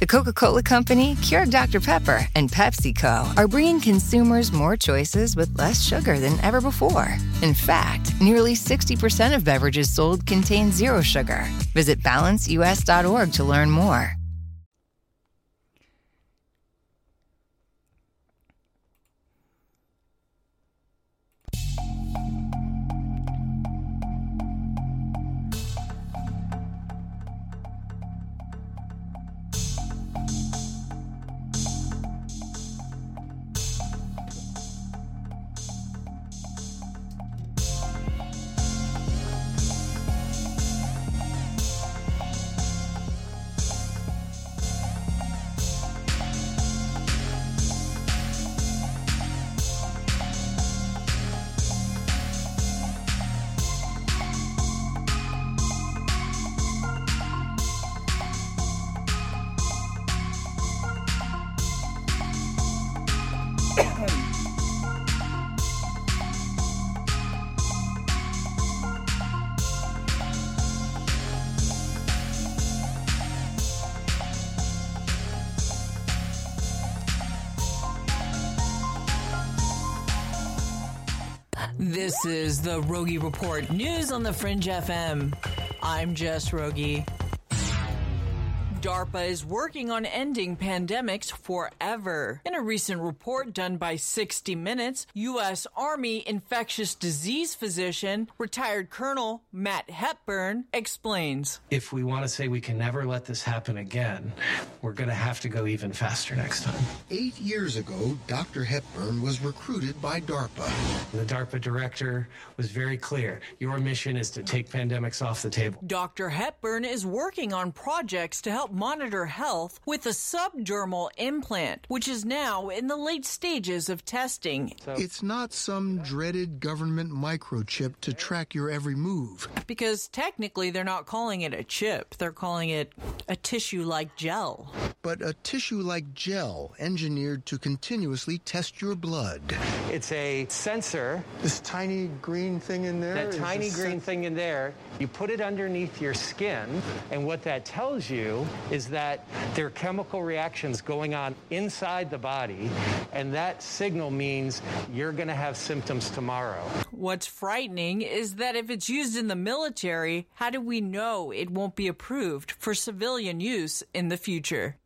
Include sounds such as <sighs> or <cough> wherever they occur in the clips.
The Coca Cola Company, Keurig Dr. Pepper, and PepsiCo are bringing consumers more choices with less sugar than ever before. In fact, nearly 60% of beverages sold contain zero sugar. Visit balanceus.org to learn more. The Rogie Report news on the Fringe FM. I'm Jess Rogie. DARPA is working on ending pandemics forever. In a recent report done by 60 Minutes, U.S. Army infectious disease physician, retired Colonel Matt Hepburn, explains. If we want to say we can never let this happen again, we're going to have to go even faster next time. Eight years ago, Dr. Hepburn was recruited by DARPA. The DARPA director was very clear your mission is to take pandemics off the table. Dr. Hepburn is working on projects to help monitor health with a subdermal implant, which is now in the late stages of testing. It's not some dreaded government microchip to track your every move. Because technically, they're not calling it a chip, they're calling it a tissue like gel. But a tissue like gel engineered to continuously test your blood. It's a sensor. This tiny green thing in there? That tiny green sen- thing in there, you put it underneath your skin, and what that tells you is that there are chemical reactions going on inside the body, and that signal means you're going to have symptoms tomorrow. What's frightening is that if it's used in the military, how do we know it won't be approved for civilian use in the future?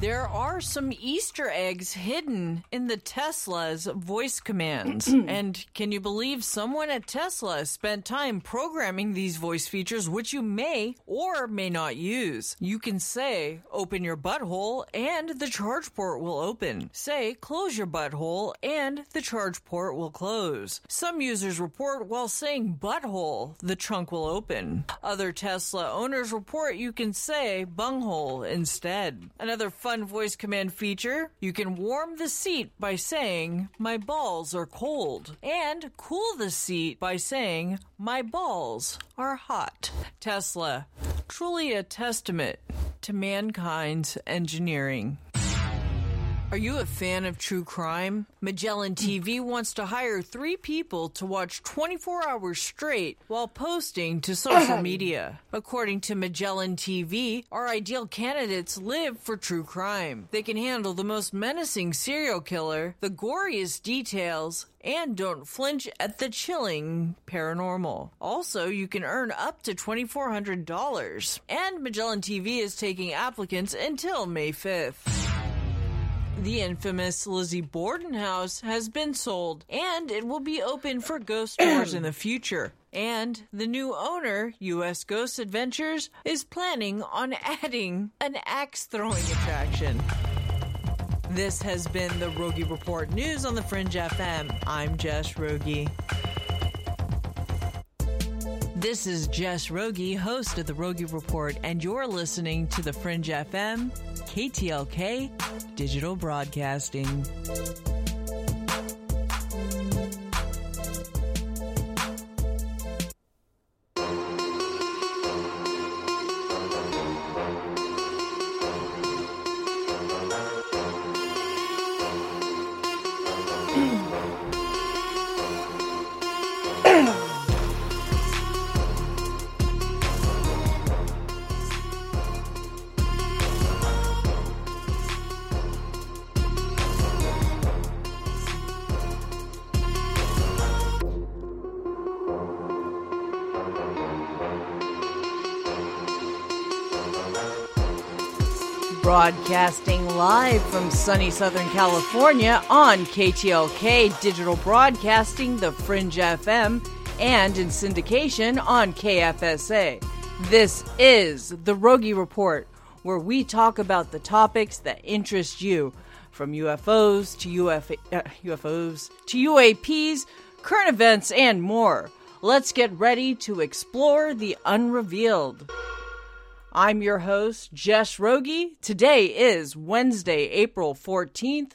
There are some Easter eggs hidden in the Tesla's voice commands. <clears throat> and can you believe someone at Tesla spent time programming these voice features, which you may or may not use? You can say, open your butthole, and the charge port will open. Say, close your butthole, and the charge port will close. Some users report while saying butthole, the trunk will open. Other Tesla owners report you can say bunghole instead. Another fun voice command feature, you can warm the seat by saying, My balls are cold, and cool the seat by saying, My balls are hot. Tesla, truly a testament to mankind's engineering. Are you a fan of true crime? Magellan hmm. TV wants to hire three people to watch 24 hours straight while posting to social <coughs> media. According to Magellan TV, our ideal candidates live for true crime. They can handle the most menacing serial killer, the goriest details, and don't flinch at the chilling paranormal. Also, you can earn up to $2,400. And Magellan TV is taking applicants until May 5th. The infamous Lizzie Borden house has been sold and it will be open for ghost <clears throat> tours in the future. And the new owner, U.S. Ghost Adventures, is planning on adding an axe throwing attraction. This has been the Rogie Report News on the Fringe FM. I'm Jess Rogie. This is Jess Rogie, host of the Rogie Report, and you're listening to the Fringe FM, KTLK, Digital Broadcasting. Broadcasting live from sunny Southern California on KTLK Digital Broadcasting, The Fringe FM, and in syndication on KFSA. This is the Rogie Report, where we talk about the topics that interest you, from UFOs to Uf- uh, UFOs to UAPs, current events, and more. Let's get ready to explore the unrevealed. I'm your host, Jess Rogie. Today is Wednesday, April 14th,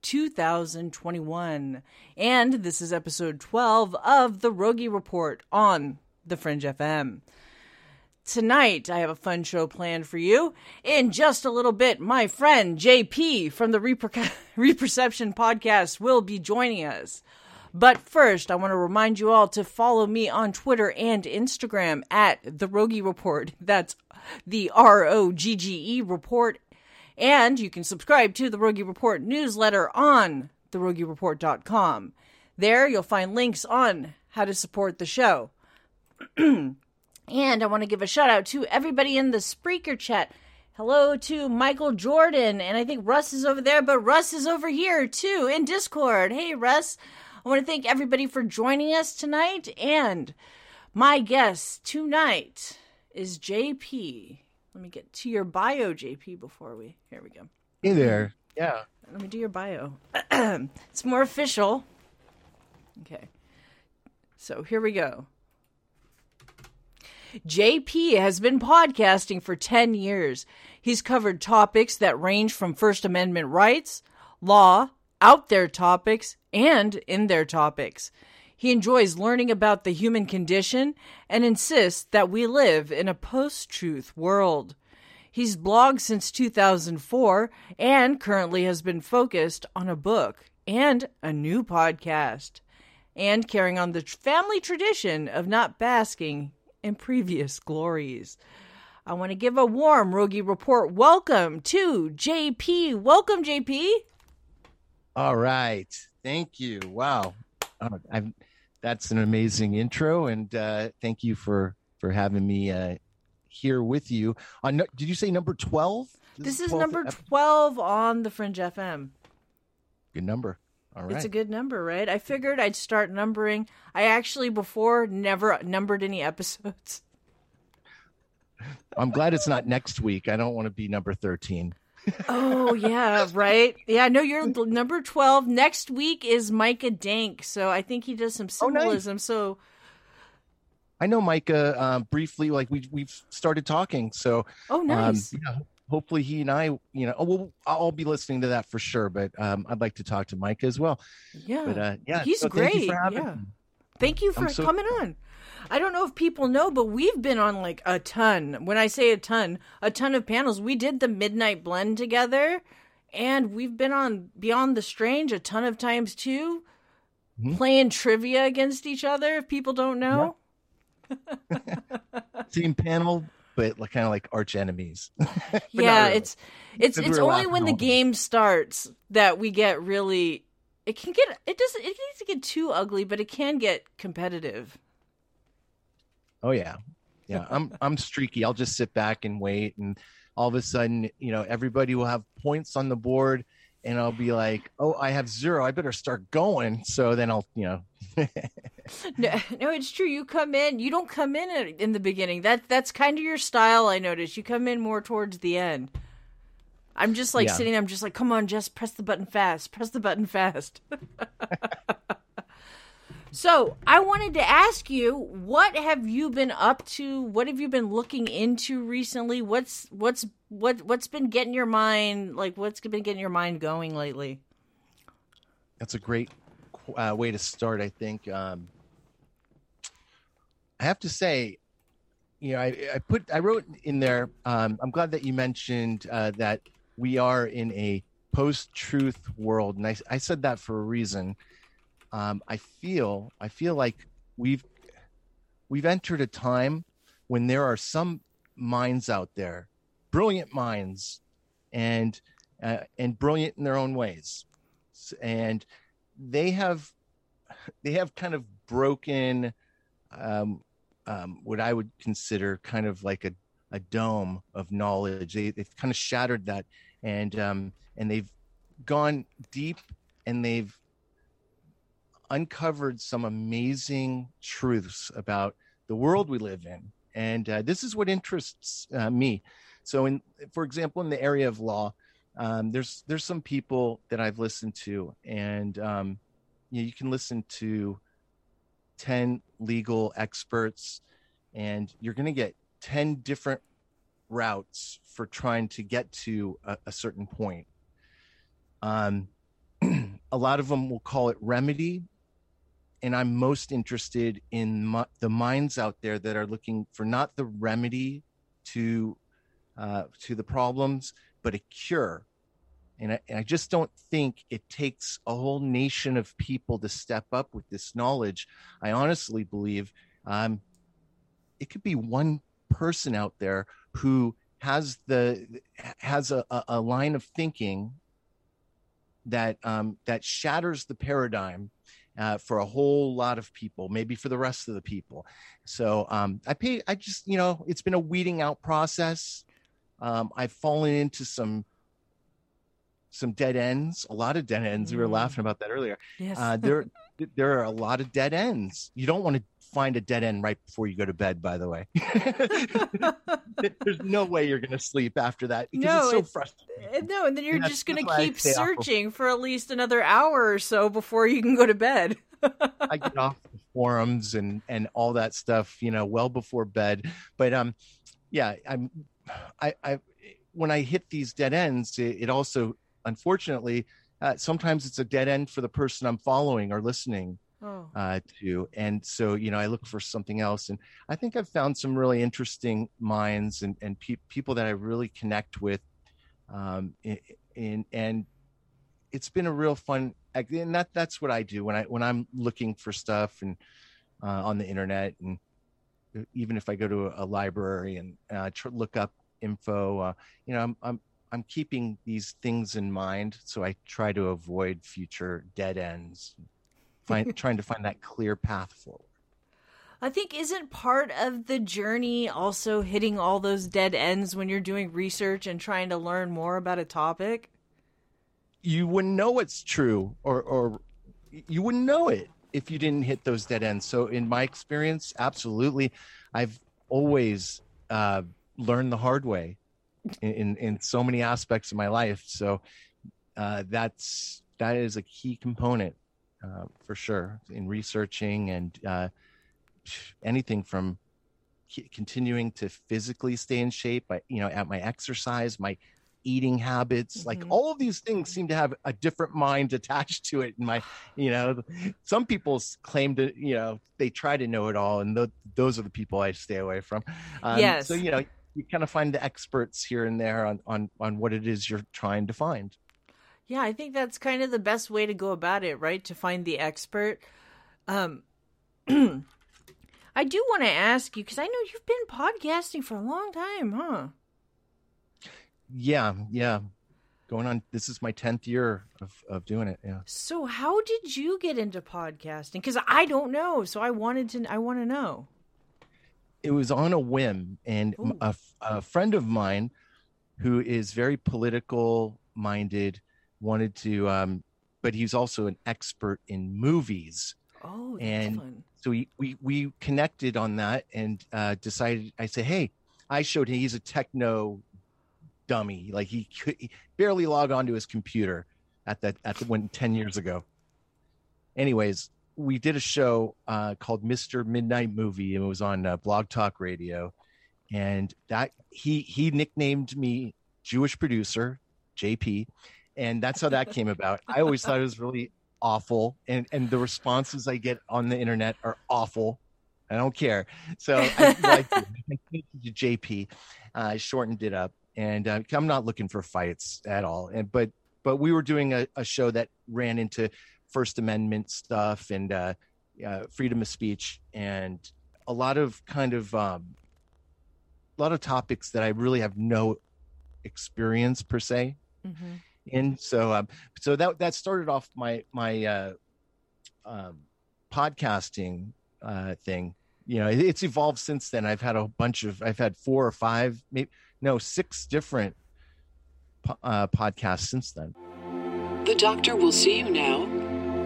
2021. And this is episode 12 of the Rogie Report on The Fringe FM. Tonight, I have a fun show planned for you. In just a little bit, my friend JP from the Reper- <laughs> Reperception podcast will be joining us. But first, I want to remind you all to follow me on Twitter and Instagram at The Rogie Report. That's the R O G G E Report. And you can subscribe to the Rogie Report newsletter on therogiereport.com. There, you'll find links on how to support the show. <clears throat> and I want to give a shout out to everybody in the Spreaker chat. Hello to Michael Jordan, and I think Russ is over there, but Russ is over here too in Discord. Hey, Russ. I want to thank everybody for joining us tonight. And my guest tonight is JP. Let me get to your bio, JP, before we. Here we go. Hey there. Yeah. Let me do your bio. <clears throat> it's more official. Okay. So here we go. JP has been podcasting for 10 years. He's covered topics that range from First Amendment rights, law, out there topics, and in their topics. He enjoys learning about the human condition and insists that we live in a post truth world. He's blogged since 2004 and currently has been focused on a book and a new podcast, and carrying on the family tradition of not basking in previous glories. I want to give a warm Rogie Report welcome to JP. Welcome, JP. All right. Thank you. Wow. Uh, I've, that's an amazing intro, and uh, thank you for for having me uh, here with you. On did you say number twelve? This, this is number twelve on the Fringe FM. Good number. All right. It's a good number, right? I figured I'd start numbering. I actually before never numbered any episodes. I'm glad it's not next week. I don't want to be number 13 oh yeah, right. Yeah, no, you're number twelve. Next week is Micah Dank, so I think he does some symbolism. Oh, nice. So I know Micah uh, briefly. Like we we've started talking. So oh um, nice. Um, yeah, hopefully he and I, you know, oh, well, I'll be listening to that for sure. But um, I'd like to talk to Micah as well. Yeah, but uh, yeah, he's so great. Thank yeah, me. thank you for so coming on. I don't know if people know, but we've been on like a ton. When I say a ton, a ton of panels. We did the Midnight Blend together, and we've been on Beyond the Strange a ton of times too, mm-hmm. playing trivia against each other. If people don't know, <laughs> same panel, but like, kind of like arch enemies. <laughs> yeah, really. it's it's it's only when the game starts that we get really. It can get it doesn't it needs to get too ugly, but it can get competitive. Oh yeah, yeah. I'm <laughs> I'm streaky. I'll just sit back and wait, and all of a sudden, you know, everybody will have points on the board, and I'll be like, "Oh, I have zero. I better start going." So then I'll, you know. <laughs> no, no, it's true. You come in. You don't come in in the beginning. That that's kind of your style. I notice. You come in more towards the end. I'm just like yeah. sitting. I'm just like, come on, just press the button fast. Press the button fast. <laughs> So I wanted to ask you, what have you been up to? What have you been looking into recently? What's what's what what's been getting your mind like? What's been getting your mind going lately? That's a great uh, way to start. I think. Um, I have to say, you know, I, I put I wrote in there. Um, I'm glad that you mentioned uh, that we are in a post-truth world, and I, I said that for a reason um, I feel I feel like we've we've entered a time when there are some minds out there, brilliant minds, and uh, and brilliant in their own ways, and they have they have kind of broken um, um, what I would consider kind of like a a dome of knowledge. They, they've kind of shattered that, and um, and they've gone deep, and they've uncovered some amazing truths about the world we live in, and uh, this is what interests uh, me. So, in for example, in the area of law, um, there's there's some people that I've listened to, and um, you, know, you can listen to ten legal experts, and you're going to get ten different routes for trying to get to a, a certain point. Um, <clears throat> a lot of them will call it remedy, and I'm most interested in my, the minds out there that are looking for not the remedy to uh, to the problems, but a cure. And I, and I, just don't think it takes a whole nation of people to step up with this knowledge. I honestly believe um, it could be one person out there who has the has a, a line of thinking that um, that shatters the paradigm uh, for a whole lot of people, maybe for the rest of the people. So um, I pay. I just you know it's been a weeding out process. Um, I've fallen into some some dead ends, a lot of dead ends. Mm. We were mm. laughing about that earlier. Yes. Uh, there <laughs> there are a lot of dead ends. You don't want to find a dead end right before you go to bed. By the way, <laughs> there's no way you're going to sleep after that because no, it's so it's, frustrating. No, and then you're and just going to keep searching for at least another hour or so before you can go to bed. I get off the forums and and all that stuff, you know, well before bed. But um, yeah, I'm I I when I hit these dead ends, it, it also unfortunately uh, sometimes it's a dead end for the person I'm following or listening oh. uh, to. And so, you know, I look for something else. And I think I've found some really interesting minds and, and pe- people that I really connect with. Um, in, in, and it's been a real fun, and that, that's what I do when I, when I'm looking for stuff and uh, on the internet and uh, even if I go to a, a library and uh, tr- look up info, uh, you know, I'm, I'm, I'm keeping these things in mind, so I try to avoid future dead ends find, <laughs> trying to find that clear path forward. I think isn't part of the journey also hitting all those dead ends when you're doing research and trying to learn more about a topic? You wouldn't know it's true or or you wouldn't know it if you didn't hit those dead ends. So in my experience, absolutely I've always uh, learned the hard way in, in, in so many aspects of my life. So uh, that's that is a key component uh, for sure in researching and uh, anything from continuing to physically stay in shape by you know at my exercise my eating habits mm-hmm. like all of these things seem to have a different mind attached to it and my you know some people claim to you know they try to know it all and th- those are the people i stay away from um, yes so you know you kind of find the experts here and there on on on what it is you're trying to find yeah, I think that's kind of the best way to go about it, right? To find the expert. Um, <clears throat> I do want to ask you because I know you've been podcasting for a long time, huh? Yeah, yeah. Going on, this is my 10th year of, of doing it. Yeah. So, how did you get into podcasting? Because I don't know. So, I wanted to, I want to know. It was on a whim, and a, a friend of mine who is very political minded wanted to um but he's also an expert in movies. Oh and fun. so we, we we connected on that and uh decided i said hey i showed him he's a techno dummy. Like he could he barely log onto his computer at that at the when 10 years ago. Anyways we did a show uh called mr midnight movie and it was on uh, BlogTalkRadio and that he he nicknamed me jewish producer jp and that's how that came about. I always thought it was really awful, and and the responses I get on the internet are awful. I don't care. So I <laughs> like to JP. Uh, I shortened it up, and uh, I'm not looking for fights at all. And but but we were doing a, a show that ran into First Amendment stuff and uh, uh, freedom of speech, and a lot of kind of um, a lot of topics that I really have no experience per se. Mm-hmm in. So, um, so that that started off my my uh, um, podcasting uh, thing, you know, it, it's evolved since then. I've had a bunch of, I've had four or five, maybe no, six different uh, podcasts since then. The doctor will see you now.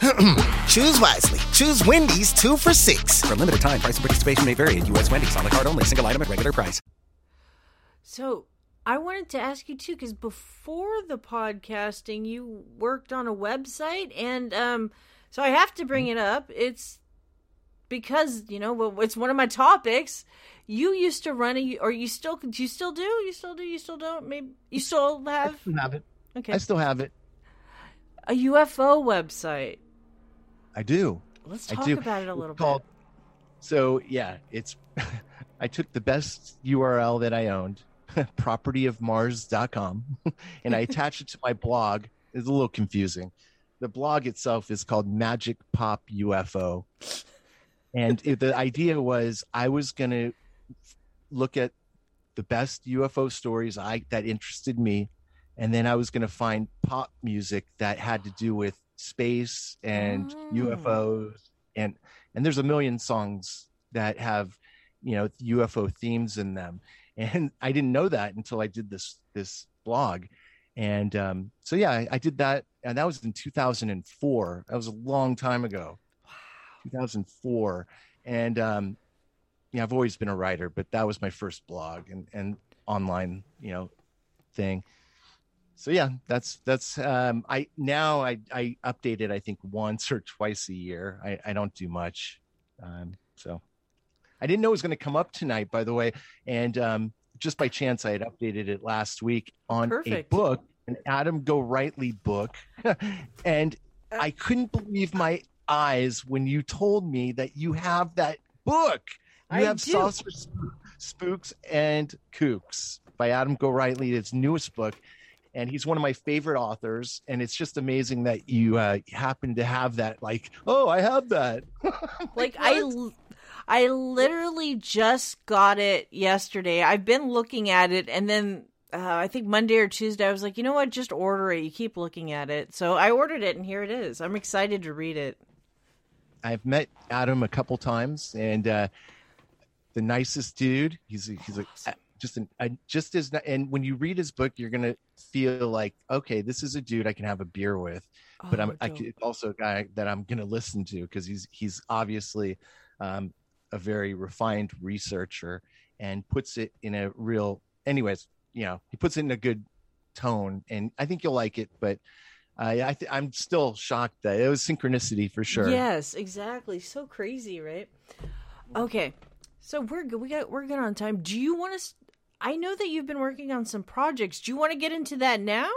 <clears throat> Choose wisely. Choose Wendy's two for six. For limited time, price and participation may vary at U.S. Wendy's on the card only. Single item at regular price. So I wanted to ask you too, because before the podcasting, you worked on a website, and um, so I have to bring it up. It's because you know it's one of my topics. You used to run a, or you still, do you still do? You still do? You still don't? Maybe you still have. I still have it. Okay. I still have it. A UFO website. I do. Let's I talk about it a little called- bit. So yeah, it's <laughs> I took the best URL that I owned, <laughs> propertyofmars.com, <laughs> and I attached it to my blog. It's a little confusing. The blog itself is called Magic Pop UFO. And it, the idea was I was going to look at the best UFO stories I that interested me and then I was going to find pop music that had to do with space and Oh. UFOs and and there's a million songs that have you know UFO themes in them. <laughs> And I didn't know that until I did this this blog. And um, so yeah I, I did that and that was in 2004 that was a long time ago. 2004 and um, yeah I've always been a writer but that was my first blog and and online you know thing so yeah that's that's um i now i i update it i think once or twice a year i i don't do much um so i didn't know it was going to come up tonight by the way and um just by chance i had updated it last week on Perfect. a book an adam Gorightly book <laughs> and Uh, i couldn't believe my eyes when you told me that you have that book you I have do. saucer spooks and kooks by adam Gorightly his newest book and he's one of my favorite authors and it's just amazing that you uh, happen to have that like oh i have that <laughs> like I, I literally just got it yesterday. I've been looking at it, and then uh, I think Monday or Tuesday, I was like, you know what, just order it. You keep looking at it, so I ordered it, and here it is. I'm excited to read it. i've met adam a couple times and uh the nicest dude he's he's like just an I just as and when you read his book you're gonna feel like okay this is a dude i can have a beer with but Oh, I'm I, dope. also a guy that I'm going to listen to because he's he's obviously um, a very refined researcher and puts it in a real. Anyways, you know, he puts it in a good tone, and I think you'll like it. But uh, I th- I'm still shocked that it was synchronicity for sure. Yes, exactly. So crazy, right? Okay, so we're good. We got we're good on time. Do you want to? I know that you've been working on some projects. Do you want to get into that now?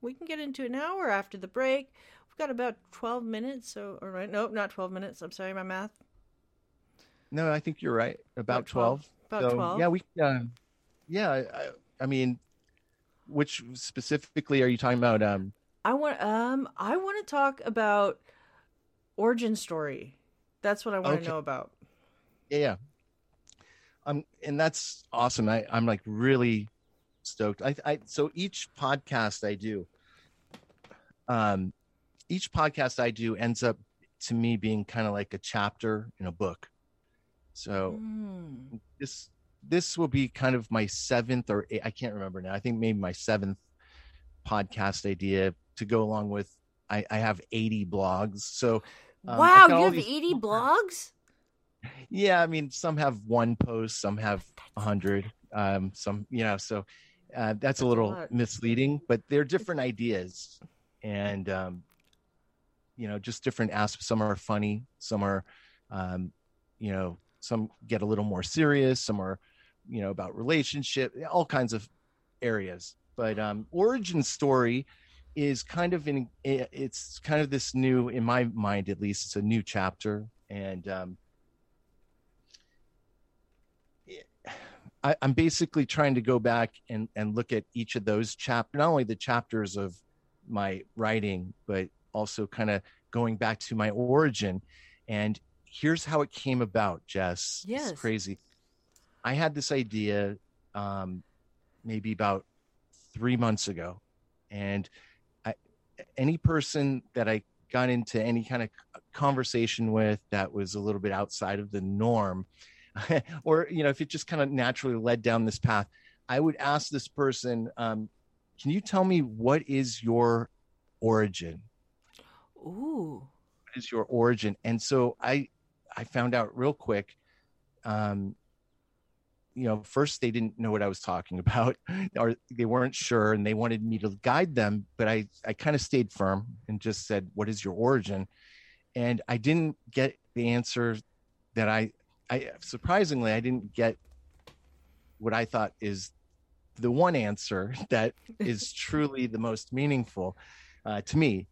We can get into it now or after the break. We've got about twelve minutes. So, all right, nope, not twelve minutes. I'm sorry, my math. No, I think you're right. About About 12. twelve. About So, 12. Yeah, we. Uh, yeah, I, I mean, which specifically are you talking about? Um, I want um I want to talk about origin story. That's what I want Okay. to know about. yeah yeah um and that's awesome. I i'm like really stoked. I i so each podcast i do um each podcast i do ends up to me being kind of like a chapter in a book. So Mm. this this will be kind of my seventh or eight, i can't remember now. I think maybe my seventh podcast idea to go along with. I i have 80 blogs. So um, wow, you have these- 80 blogs? Yeah i mean some have one post some have a hundred um some you know so uh, that's, a a little lot. misleading but they're different ideas and um you know just different aspects some are funny some are um, you know some get a little more serious some are you know about relationship all kinds of areas but um origin story is kind of in it's kind of this new in my mind at least it's a new chapter and um I, am basically trying to go back and, and look at each of those chapters, not only the chapters of my writing, but also kind of going back to my origin. And here's how it came about, Jess. Yes. It's crazy. I had this idea um, maybe about three months ago. And I, any person that I got into any kind of conversation with that was a little bit outside of the norm, <laughs> or you know if it just kind of naturally led down this path i would ask this person um, can you tell me what is your origin? Ooh. What is your origin? And so i i found out real quick um you know first they didn't know what i was talking <laughs> about or they weren't sure and they wanted me to guide them but i i kind of stayed firm and just said what is your origin? And i didn't get the answer that i I surprisingly I didn't get what I thought is the one answer <laughs> that is <laughs> truly the most meaningful uh, to me.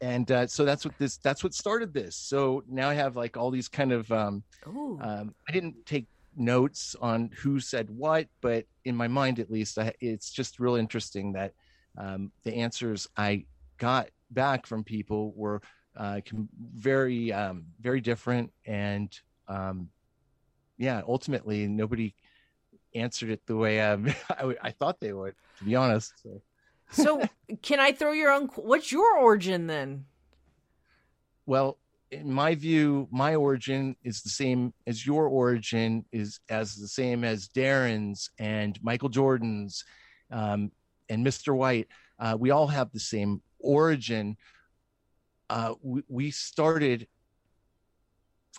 And uh, so that's what this that's what started this. So now I have like all these kind of um, um, I didn't take notes on who said what, but in my mind at least, I, it's just real interesting that um, the answers I got back from people were uh, very um, very different and um, yeah, ultimately nobody answered it the way um, <laughs> I, I thought they would, to be honest. So. so, can I throw your own? What's your origin then? Well, in my view, my origin is the same as your origin is as the same as Darren's and Michael Jordan's um, and Mr. White. Uh, we all have the same origin. Uh, we, we started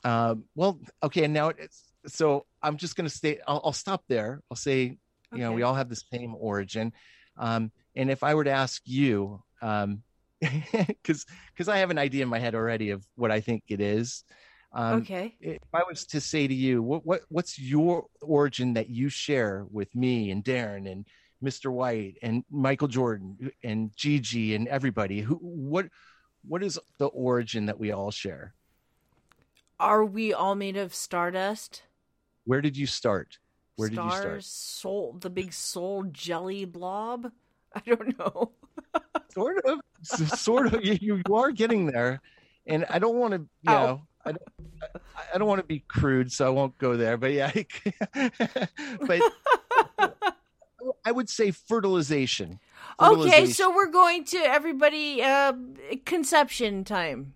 um, well, okay, and now it's so I'm just going to stay. I'll, I'll, stop there. I'll say, you okay. know, we all have the same origin. Um, and if I were to ask you, um, <laughs> because because I have an idea in my head already of what I think it is. Um, okay. If I was to say to you, what what what's your origin that you share with me and Darren and Mr. White and Michael Jordan and Gigi and everybody? Who what what is the origin that we all share? Are we all made of stardust? Where did you start? Where Stars, did you start? Soul, the big soul jelly blob. I don't know. <laughs> sort of, sort of. You, you are getting there, and I don't want to. You Ow. know, I don't. I don't want to be crude, so I won't go there. But yeah, <laughs> but <laughs> I would say fertilization. fertilization. Okay, so we're going to everybody uh, conception time.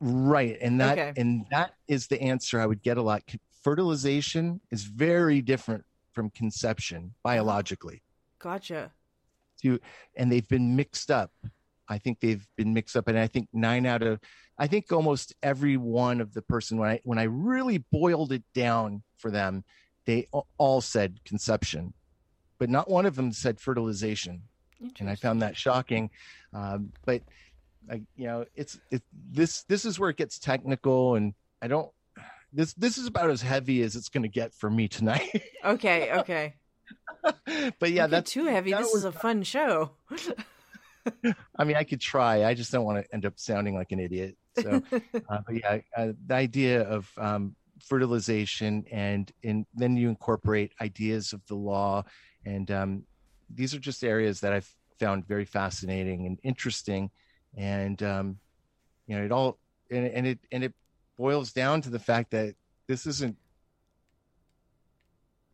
Right. And that okay. and that is the answer I would get a lot. Fertilization is very different from conception biologically. Gotcha. To, and they've been mixed up. I think they've been mixed up and I think 9 out of I think almost every one of the person when I when I really boiled it down for them, they all said conception. But not one of them said fertilization. And I found that shocking. Um, but I, you know, it's it, this this is where it gets technical, and I don't. This this is about as heavy as it's going to get for me tonight. <laughs> okay, okay. but yeah, that's too heavy. That this was, is a fun show. <laughs> I mean, I could try. I just don't want to end up sounding like an idiot. So, <laughs> uh, but yeah, uh, the idea of um, fertilization and and then you incorporate ideas of the law, and um, these are just areas that I've found very fascinating and interesting and um, you know it all and, and it and it boils down to the fact that this isn't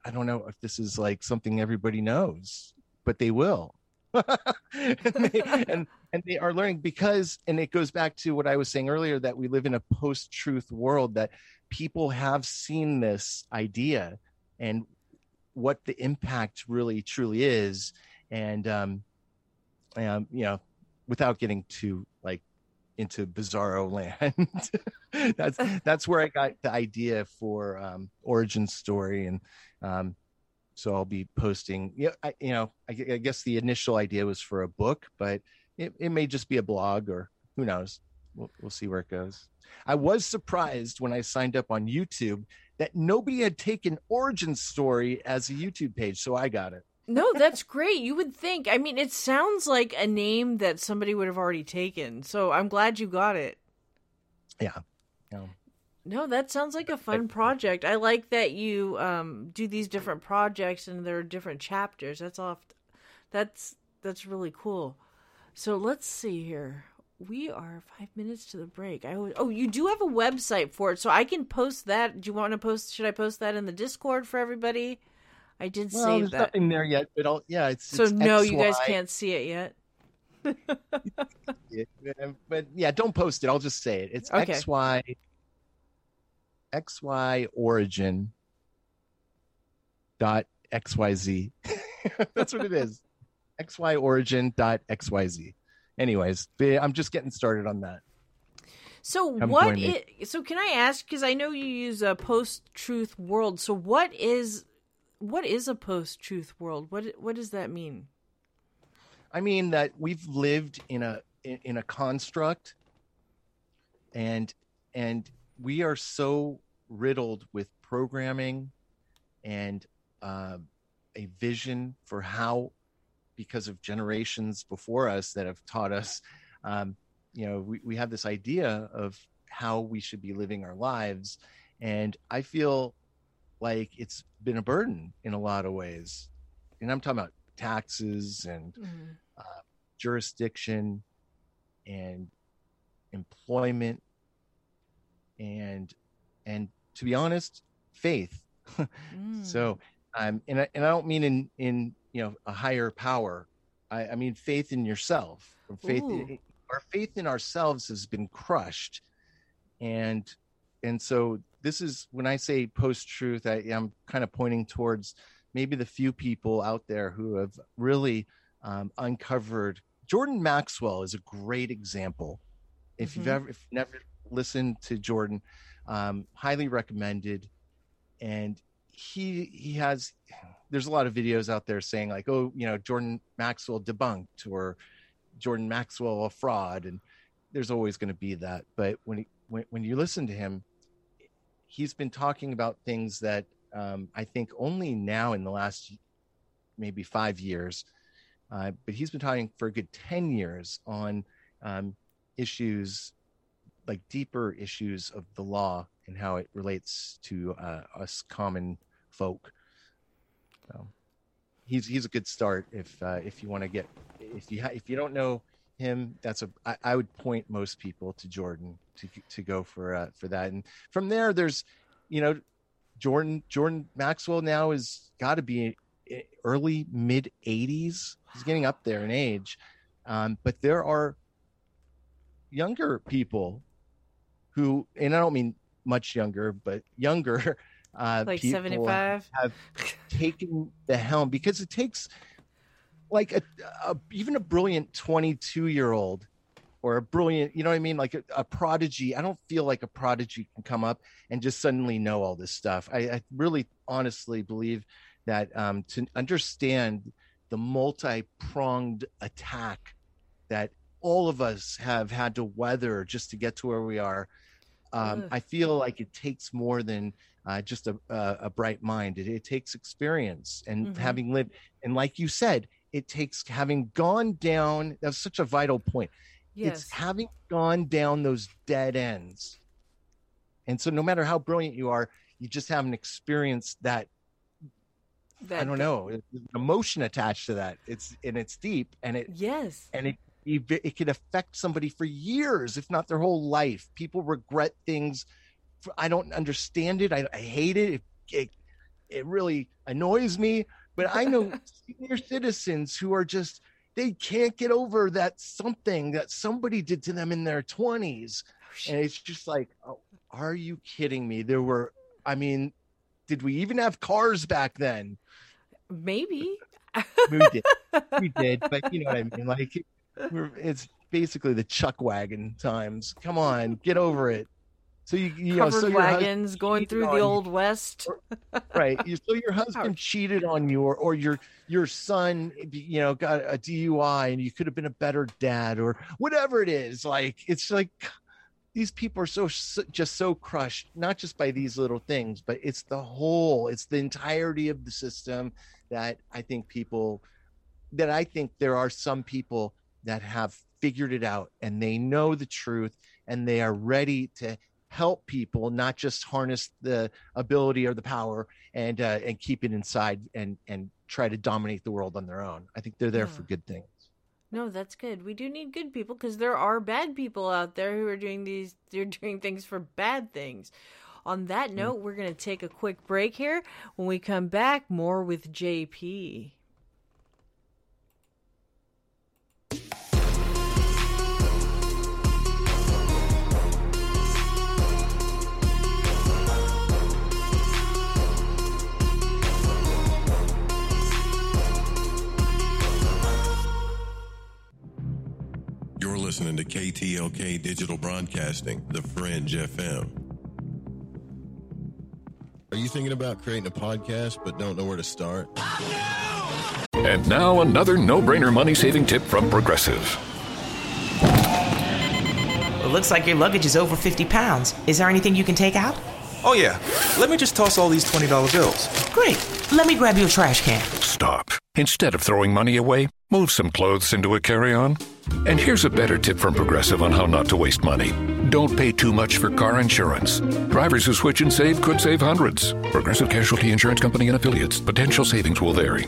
I don't know if this is like something everybody knows, but they will. <laughs> and, they, and, and they are learning because and it goes back to what I was saying earlier that we live in a post-truth world that people have seen this idea and what the impact really truly is and um, um you know without getting too like into bizarro land <laughs> that's that's where i got the idea for um origin story and um so i'll be posting yeah I, you know I, I, guess the initial idea was for a book but it, it may just be a blog or who knows? We'll, we'll see where it goes. I was surprised when I signed up on YouTube that nobody had taken Origin Story as a YouTube page, so I got it. No, that's great. You would think. I mean, it sounds like a name that somebody would have already taken. So I'm glad you got it. Yeah. yeah. No, that sounds like a fun project. I like that you um, do these different projects and there are different chapters. That's off. That's that's really cool. So let's see here. We are five minutes to the break. I always, oh, you do have a website for it, so I can post that. Do you want to post? Should I post that in the Discord for everybody? I did well, save there's that. nothing there yet, but I'll, yeah, it's so it's no, XY. you guys can't see it yet. <laughs> But yeah, don't post it. I'll just say it. It's Okay. XY XY origin dot XYZ. <laughs> That's what it is. <laughs> XY origin dot XYZ. Anyways, I'm just getting started on that. So Come what join me. i- so can I ask because I know you use a post truth world. So what is what is a post truth world? What what does that mean? I mean that we've lived in a in, in a construct and and we are so riddled with programming and uh, a vision for how because of generations before us that have taught us um, you know we, we have this idea of how we should be living our lives and i feel like it's been a burden in a lot of ways. And i'm talking about taxes and uh, jurisdiction and employment. And and to be honest faith. <laughs> So um and I, and I don't mean in in you know a higher power. I i mean faith in yourself. Faith Ooh. our faith in ourselves has been crushed. And and so this is when i say post truth I, i'm kind of pointing towards maybe the few people out there who have really um, uncovered jordan maxwell is a great example. If you've Mhm. ever if you've never listened to jordan um, highly recommended. And he he has there's a lot of videos out there saying like oh you know jordan maxwell debunked or jordan maxwell a fraud and there's always going to be that. But when he, when, when you listen to him he's been talking about things that um, i think only now in the last maybe five years uh, but he's been talking for a good 10 years on um, issues like deeper issues of the law and how it relates to uh, us common folk. So he's he's a good start if uh, if you want to get if you ha- if you don't know him, that's a I, I would point most people to Jordan to to go for uh, for that. And from there, there's you know Jordan Jordan Maxwell now is got to be early mid 80s. He's getting up there in age, um, but there are younger people who, and I don't mean much younger, but younger, <laughs> uh, Like people 75? have taken the helm because it takes like a, a even a brilliant 22 year old or a brilliant, you know what I mean? Like a, a prodigy. I don't feel like a prodigy can come up and just suddenly know all this stuff. I, I really honestly believe that um, to understand the multi pronged attack that all of us have had to weather just to get to where we are. Um, I feel like it takes more than uh, just a, a, a bright mind. It, it takes experience and Mhm. having lived. And like you said, it takes having gone down. That's such a vital point. Yes. It's having gone down those dead ends. And so, no matter how brilliant you are, you just haven't experienced that. I don't know emotion attached to that. It's and it's deep, and it Yes. and it it, it can affect somebody for years, if not their whole life. People regret things. I don't understand it. I, I hate it. It, it. it really annoys me. But I know <laughs> senior citizens who are just they can't get over that something that somebody did to them in their twenties, oh, and it's just like, oh, are you kidding me? There were, I mean, did we even have cars back then? Maybe. <laughs> we did <laughs> we did but you know what i mean like we're, it's basically the chuck wagon times come on get over it So you, you know, so wagons husband going through the you. old west. <laughs> right. You- So your husband cheated on you, or, or your your son, you know, got a DUI, and you could have been a better dad, or whatever it is. Like it's like these people are so, so just so crushed, not just by these little things, but it's the whole, it's the entirety of the system that I think people, that I think there are some people that have figured it out and they know the truth and they are ready to help people not just harness the ability or the power and uh, and keep it inside and and try to dominate the world on their own i think they're there for good things No, that's good. We do need good people because there are bad people out there who are doing these. They're doing things for bad things. On that Mm. note, we're going to take a quick break here. When we come back, more with JP. Listening to KTLK Digital Broadcasting, The Fringe FM. Are you thinking about creating a podcast but don't know where to start? And now another no-brainer money-saving tip from Progressive. It looks like your luggage is over 50 pounds. Is there anything you can take out? Oh, yeah. Let me just toss all these $20 bills. Great. Let me grab you a trash can. Stop. Instead of throwing money away, move some clothes into a carry-on. And here's a better tip from Progressive on how not to waste money. Don't pay too much for car insurance. Drivers who switch and save could save hundreds. Progressive Casualty Insurance Company and affiliates. Potential savings will vary.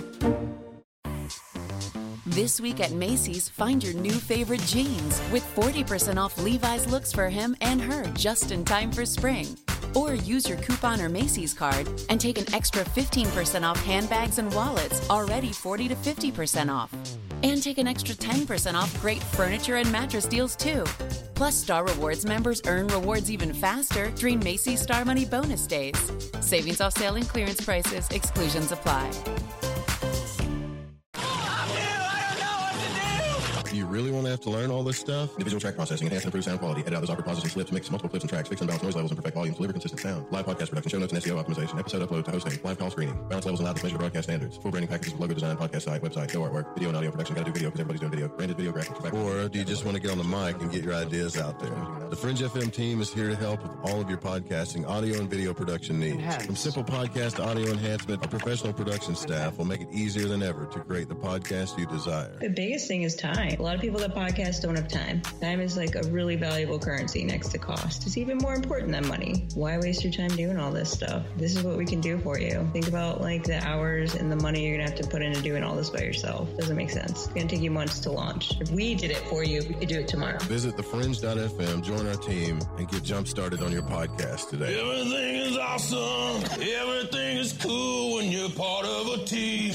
This week at Macy's, find your new favorite jeans with 40% off Levi's looks for him and her just in time for spring. Or use your coupon or Macy's card and take an extra 15% off handbags and wallets, already 40 to 50% off. And take an extra 10% off great furniture and mattress deals too. Plus, Star Rewards members earn rewards even faster during Macy's Star Money bonus days. Savings off sale and clearance prices, exclusions apply. Really want to have to learn all this stuff? Individual track processing, enhance and improve sound quality, edit out those processing slips, mix multiple clips and tracks, fix and balance noise levels, and perfect volumes, deliver consistent sound. Live podcast production, show notes and SEO optimization, episode upload to hosting, live call screening, balance levels allowed to measure broadcast standards, full branding packages with logo design, podcast site, website, no artwork, video and audio production. Got to do video because everybody's doing video. Branded video graphics. Or do you just want to get on the mic and get your ideas out there? The Fringe FM team is here to help with all of your podcasting, audio, and video production needs. Enhance. From simple podcast to audio enhancement, our professional production staff will make it easier than ever to create the podcast you desire. The biggest thing is time. A lot of people that podcast don't have time. Time is like a really valuable currency next to cost. It's even more important than money. Why waste your time doing all this stuff? This is what we can do for you. Think about like the hours and the money you're gonna have to put into doing all this by yourself. Doesn't make sense. It's gonna take you months to launch. If we did it for you, we could do it tomorrow. Visit thefringe.fm, join our team, and get jump started on your podcast today. Everything is awesome. Everything is cool when you're part of a team.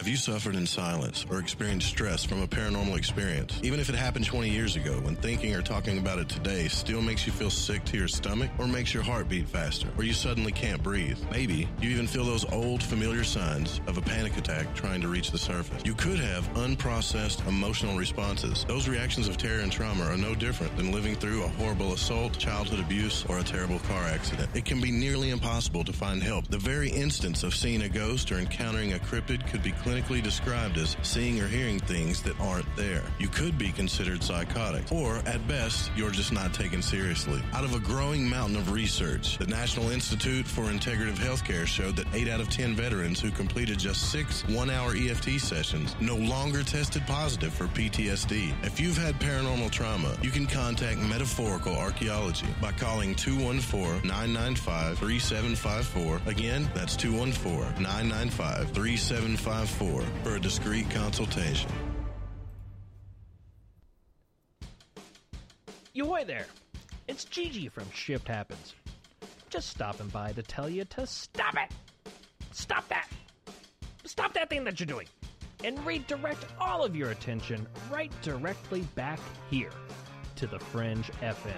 Have you suffered in silence or experienced stress from a paranormal experience? Even if it happened 20 years ago, when thinking or talking about it today still makes you feel sick to your stomach or makes your heart beat faster, or you suddenly can't breathe. Maybe you even feel those old familiar signs of a panic attack trying to reach the surface. You could have unprocessed emotional responses. Those reactions of terror and trauma are no different than living through a horrible assault, childhood abuse, or a terrible car accident. It can be nearly impossible to find help. The very instance of seeing a ghost or encountering a cryptid could be clinically described as seeing or hearing things that aren't there. You could be considered psychotic, or at best, you're just not taken seriously. Out of a growing mountain of research, the National Institute for Integrative Healthcare showed that 8 out of 10 veterans who completed just six one hour EFT sessions no longer tested positive for PTSD. If you've had paranormal trauma, you can contact Metaphorical Archaeology by calling 214 995 3754. Again, that's 214 995 3754 for a discreet consultation. Yo, there. It's Gigi from Shift Happens. Just stopping by to tell you to stop it. Stop that. Stop that thing that you're doing. And redirect all of your attention right directly back here to the Fringe FM.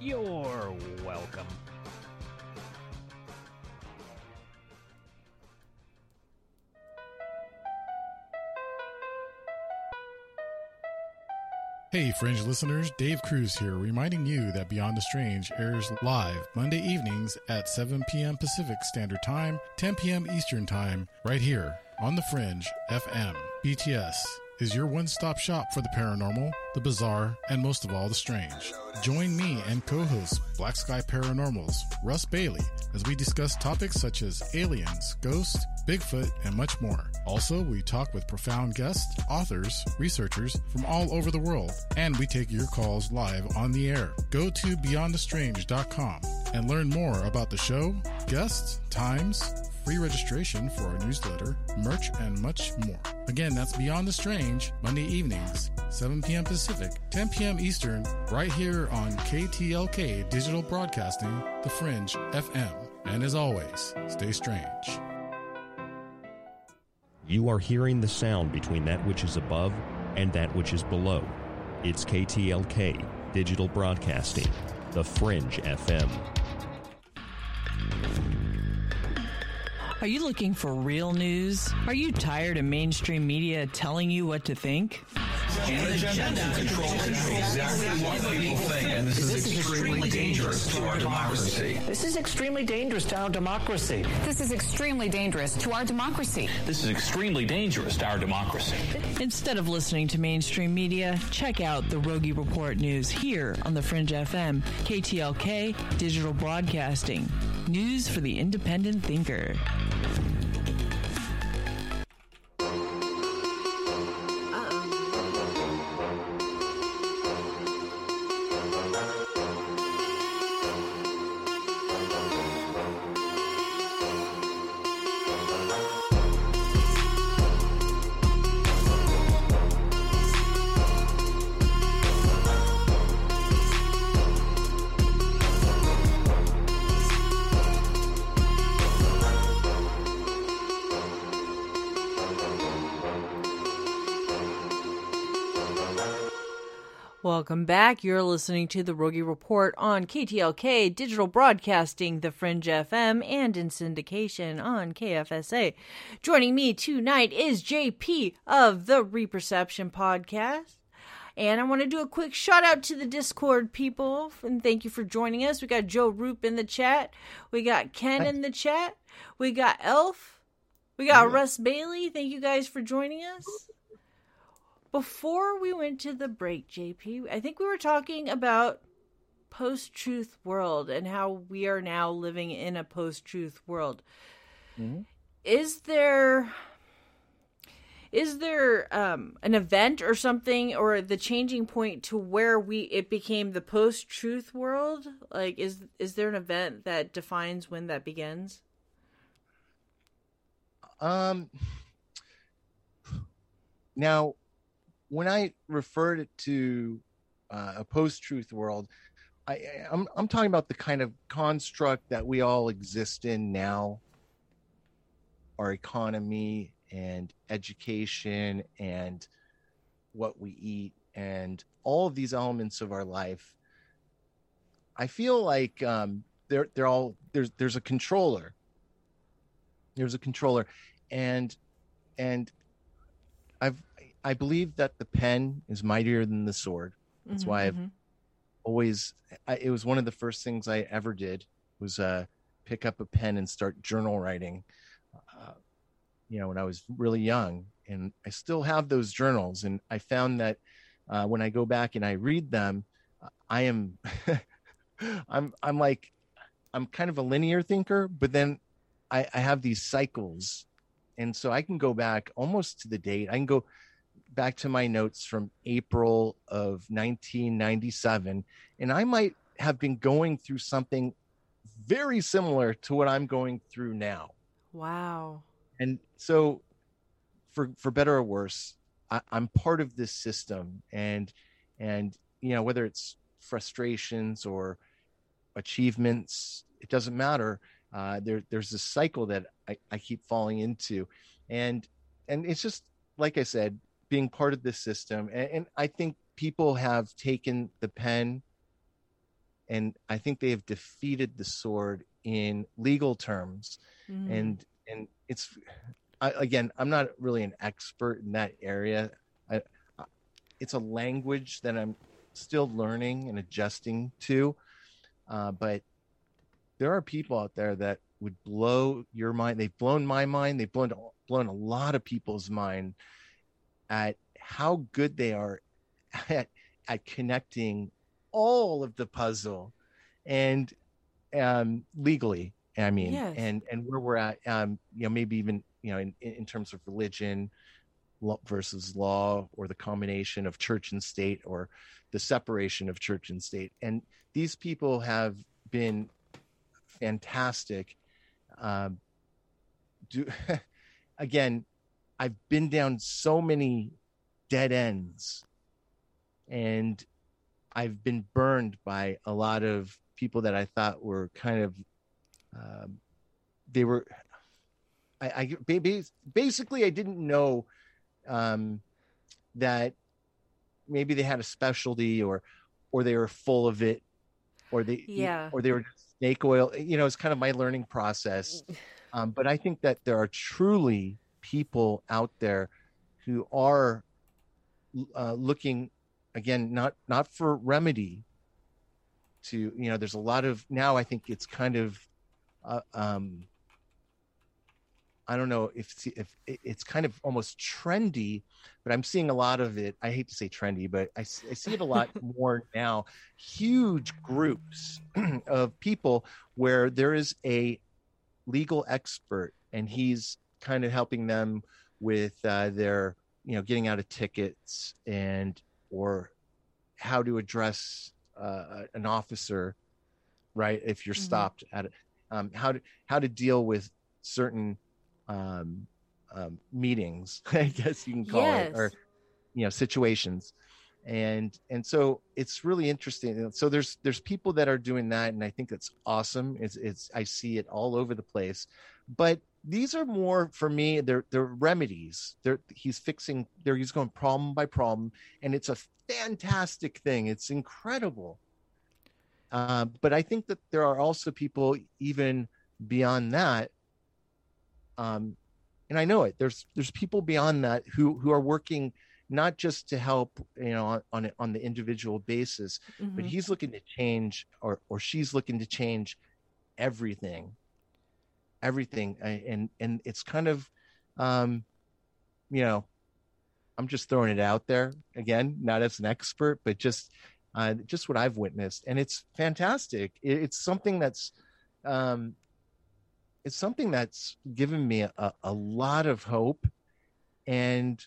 You're welcome. Hey, Fringe listeners, Dave Cruz here, reminding you that Beyond the Strange airs live Monday evenings at 7 p.m. Pacific Standard Time, 10 p.m. Eastern Time, right here on The Fringe FM. BTS is your one stop shop for the paranormal, the bizarre, and most of all, the strange. Join me and co host Black Sky Paranormals, Russ Bailey, as we discuss topics such as aliens, ghosts, Bigfoot, and much more. Also, we talk with profound guests, authors, researchers from all over the world, and we take your calls live on the air. Go to beyondthestrange.com and learn more about the show, guests, times, free registration for our newsletter, merch, and much more. Again, that's Beyond the Strange, Monday evenings, 7 p.m. Pacific, 10 p.m. Eastern, right here on KTLK Digital Broadcasting, The Fringe FM. And as always, stay strange. You are hearing the sound between that which is above and that which is below. It's KTLK Digital Broadcasting, The Fringe FM. Are you looking for real news? Are you tired of mainstream media telling you what to think? And agenda control exactly what people think, and this, is extremely dangerous to our democracy. This is extremely dangerous to our democracy. This is extremely dangerous to our democracy. This is extremely dangerous to our democracy. Instead of listening to mainstream media, check out the Rogie Report news here on the Fringe FM, KTLK Digital Broadcasting. News for the independent thinker. Welcome back. You're listening to the Rogie Report on KTLK, digital broadcasting, The Fringe FM, and in syndication on KFSA. Joining me tonight is JP of the Reperception Podcast. And I want to do a quick shout out to the Discord people and thank you for joining us. We got Joe Roop in the chat. We got Ken in the chat. We got Elf. We got Russ Bailey. Thank you guys for joining us. Before we went to the break, JP, I think we were talking about post truth world and how we are now living in a post truth world. Mm-hmm. Is there is there um, an event or something or the changing point to where we it became the post truth world? Like is is there an event that defines when that begins? Um now when I referred to uh, a post-truth world, I, I'm I'm talking about the kind of construct that we all exist in now. Our economy and education and what we eat and all of these elements of our life. I feel like um, they're they're all there's there's a controller. There's a controller, and and I believe that the pen is mightier than the sword. That's Mm-hmm, why I've always. I, it was one of the first things I ever did was uh, pick up a pen and start journal writing. Uh, you know, when I was really young, and I still have those journals. And I found that uh, when I go back and I read them, I am, <laughs> I'm, I'm like, I'm kind of a linear thinker, but then I, I have these cycles, and so I can go back almost to the date. I can go back to my notes from April of 1997, and I might have been going through something very similar to what I'm going through now. Wow. And so, for for better or worse, I, I'm part of this system, and and you know whether it's frustrations or achievements, it doesn't matter. Uh, there there's this cycle that I, I keep falling into, and and it's just like I said, being part of this system, and, and I think people have taken the pen, and I think they have defeated the sword in legal terms, Mm. and and it's I, again i'm not really an expert in that area I, I- it's a language that I'm still learning and adjusting to. Uh, but there are people out there that would blow your mind. They've blown my mind. They've blown blown a lot of people's mind at how good they are at at connecting all of the puzzle and um legally i mean Yes. and and where we're at um you know maybe even you know in, in terms of religion versus law or the combination of church and state or the separation of church and state and these people have been fantastic um do <laughs> again i've been down so many dead ends and i've been burned by a lot of people that i thought were kind of um, they were I, I ba- ba- basically I didn't know um, that maybe they had a specialty or or they were full of it or they Yeah. or they were snake oil. You know, it's kind of my learning process. Um, but I think that there are truly people out there who are uh, looking again not not for remedy to you know there's a lot of now i think it's kind of uh, um i don't know if if it's kind of almost trendy but i'm seeing a lot of it. I hate to say trendy but I see it a lot <laughs> more now. Huge groups <clears throat> of people where there is a legal expert and he's kind of helping them with uh, their you know getting out of tickets and or how to address uh, an officer right if you're Mhm. stopped at um, how to how to deal with certain um, um, meetings <laughs> i guess you can call it or you know situations. And and so it's really interesting so there's there's people that are doing that and i think that's awesome. It's it's i see it all over the place. But these are more for me they're they're remedies. They're he's fixing they're he's going problem by problem and it's a fantastic thing. It's incredible. Uh, but i think that there are also people even beyond that um and i know it. There's there's people beyond that who who are working not just to help you know on on, on the individual basis but Mhm. he's looking to change or or she's looking to change everything everything and and it's kind of um you know i'm just throwing it out there again not as an expert but just uh just what i've witnessed and it's fantastic it, it's something that's um it's something that's given me a, a lot of hope and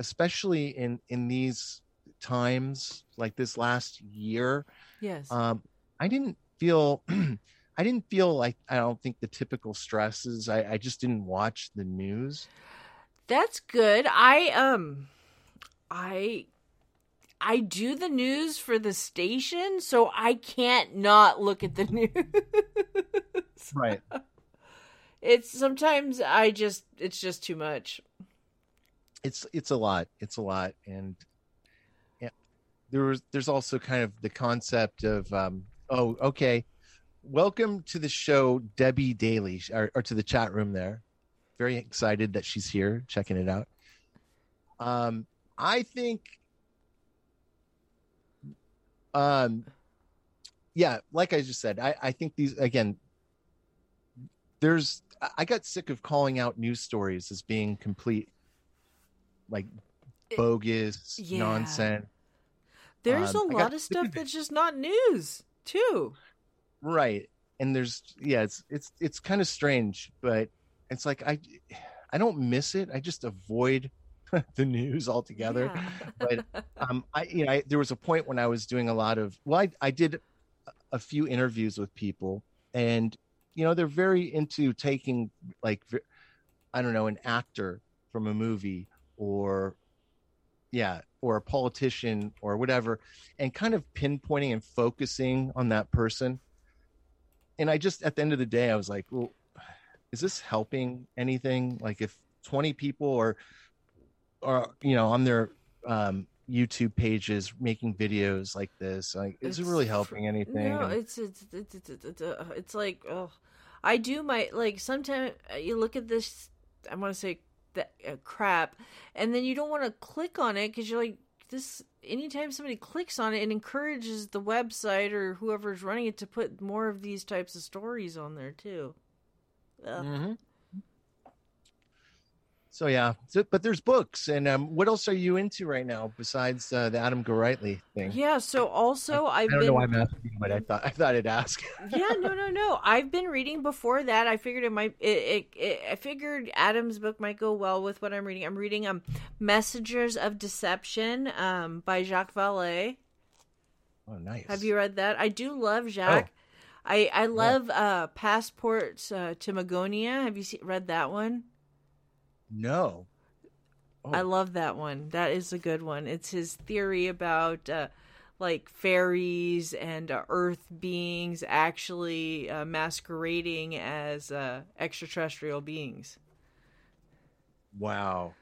especially in in these times like this last year Yes. um i didn't feel <clears throat> i didn't feel like i don't think the typical stresses i i just didn't watch the news That's good. I um I I do the news for the station, so I can't not look at the <laughs> news. right It's sometimes I just it's just too much. it's it's a lot it's a lot and yeah there was there's also kind of the concept of um oh okay welcome to the show debbie daly or, or to the chat room there very excited that she's here checking it out um i think um yeah like i just said i i think these again there's I- got sick of calling out news stories as being complete like bogus yeah. nonsense There's Um, a lot of stuff that's just not news, too. Right. And there's yeah it's it's it's kind of strange but it's like i i don't miss it. I just avoid <laughs> the news altogether. But <laughs> um i you know I, there was a point when i was doing a lot of well i, I did a- a few interviews with people and you know they're very into taking like i don't know an actor from a movie or yeah or a politician or whatever and kind of pinpointing and focusing on that person and i just at the end of the day i was like well is this helping anything like if 20 people are are you know on their um youtube pages making videos like this like is it really helping anything No, it's it's it's it's, it's, it's, uh, it's like oh, I do my like sometimes you look at this. I want to say that uh, crap, and then you don't want to click on it because you're like, this anytime somebody clicks on it, it encourages the website or whoever's running it to put more of these types of stories on there too. Mm-hmm. So yeah, so, but there's books, and um, what else are you into right now besides uh, the Adam Gorightly thing? Yeah. So also, I I've don't been. know why I'm asking, but I thought I thought I'd ask. <laughs> yeah, no, no, no. I've been reading before that. I figured it might. It, it, it, I figured Adam's book might go well with what I'm reading. I'm reading um, "Messengers of Deception" um, by Jacques Vallée. Oh, nice. Have you read that? I do love Jacques. oh. I I love uh, "Passports uh, to Magonia." Have you see, read that one? No. I love that one. That is a good one. It's his theory about uh, like fairies and uh, earth beings actually uh, masquerading as uh, extraterrestrial beings. Wow.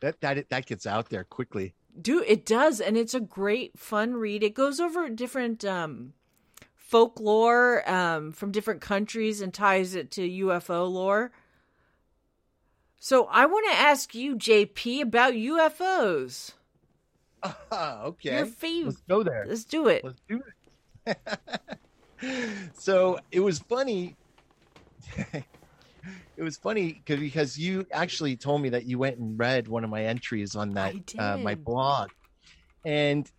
That that that gets out there quickly. Dude, it does, and it's a great fun read. It goes over different um, folklore um, from different countries and ties it to UFO lore. So I want to ask you, JP, about UFOs. Ah, okay. Your favorite. Let's go there. Let's do it. Let's do it. <laughs> so it was funny. <laughs> it was funny because because you actually told me that you went and read one of my entries on that uh, my blog, and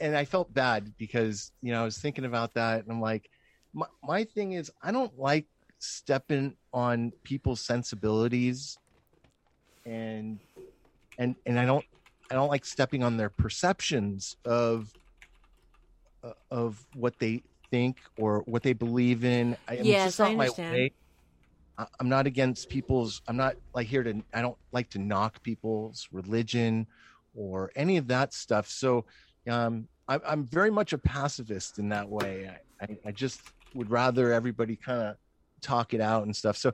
and I felt bad because you know I was thinking about that and I'm like, my my thing is I don't like stepping on people's sensibilities, and and and I don't I don't like stepping on their perceptions of uh, of what they think or what they believe in. I, mean, it's Yes, just I not my understand. way. I- I'm not against people's. I'm not like here to. I don't like to knock people's religion or any of that stuff. So, um, I, I'm very much a pacifist in that way. I, I, I just would rather everybody kind of talk it out and stuff. So,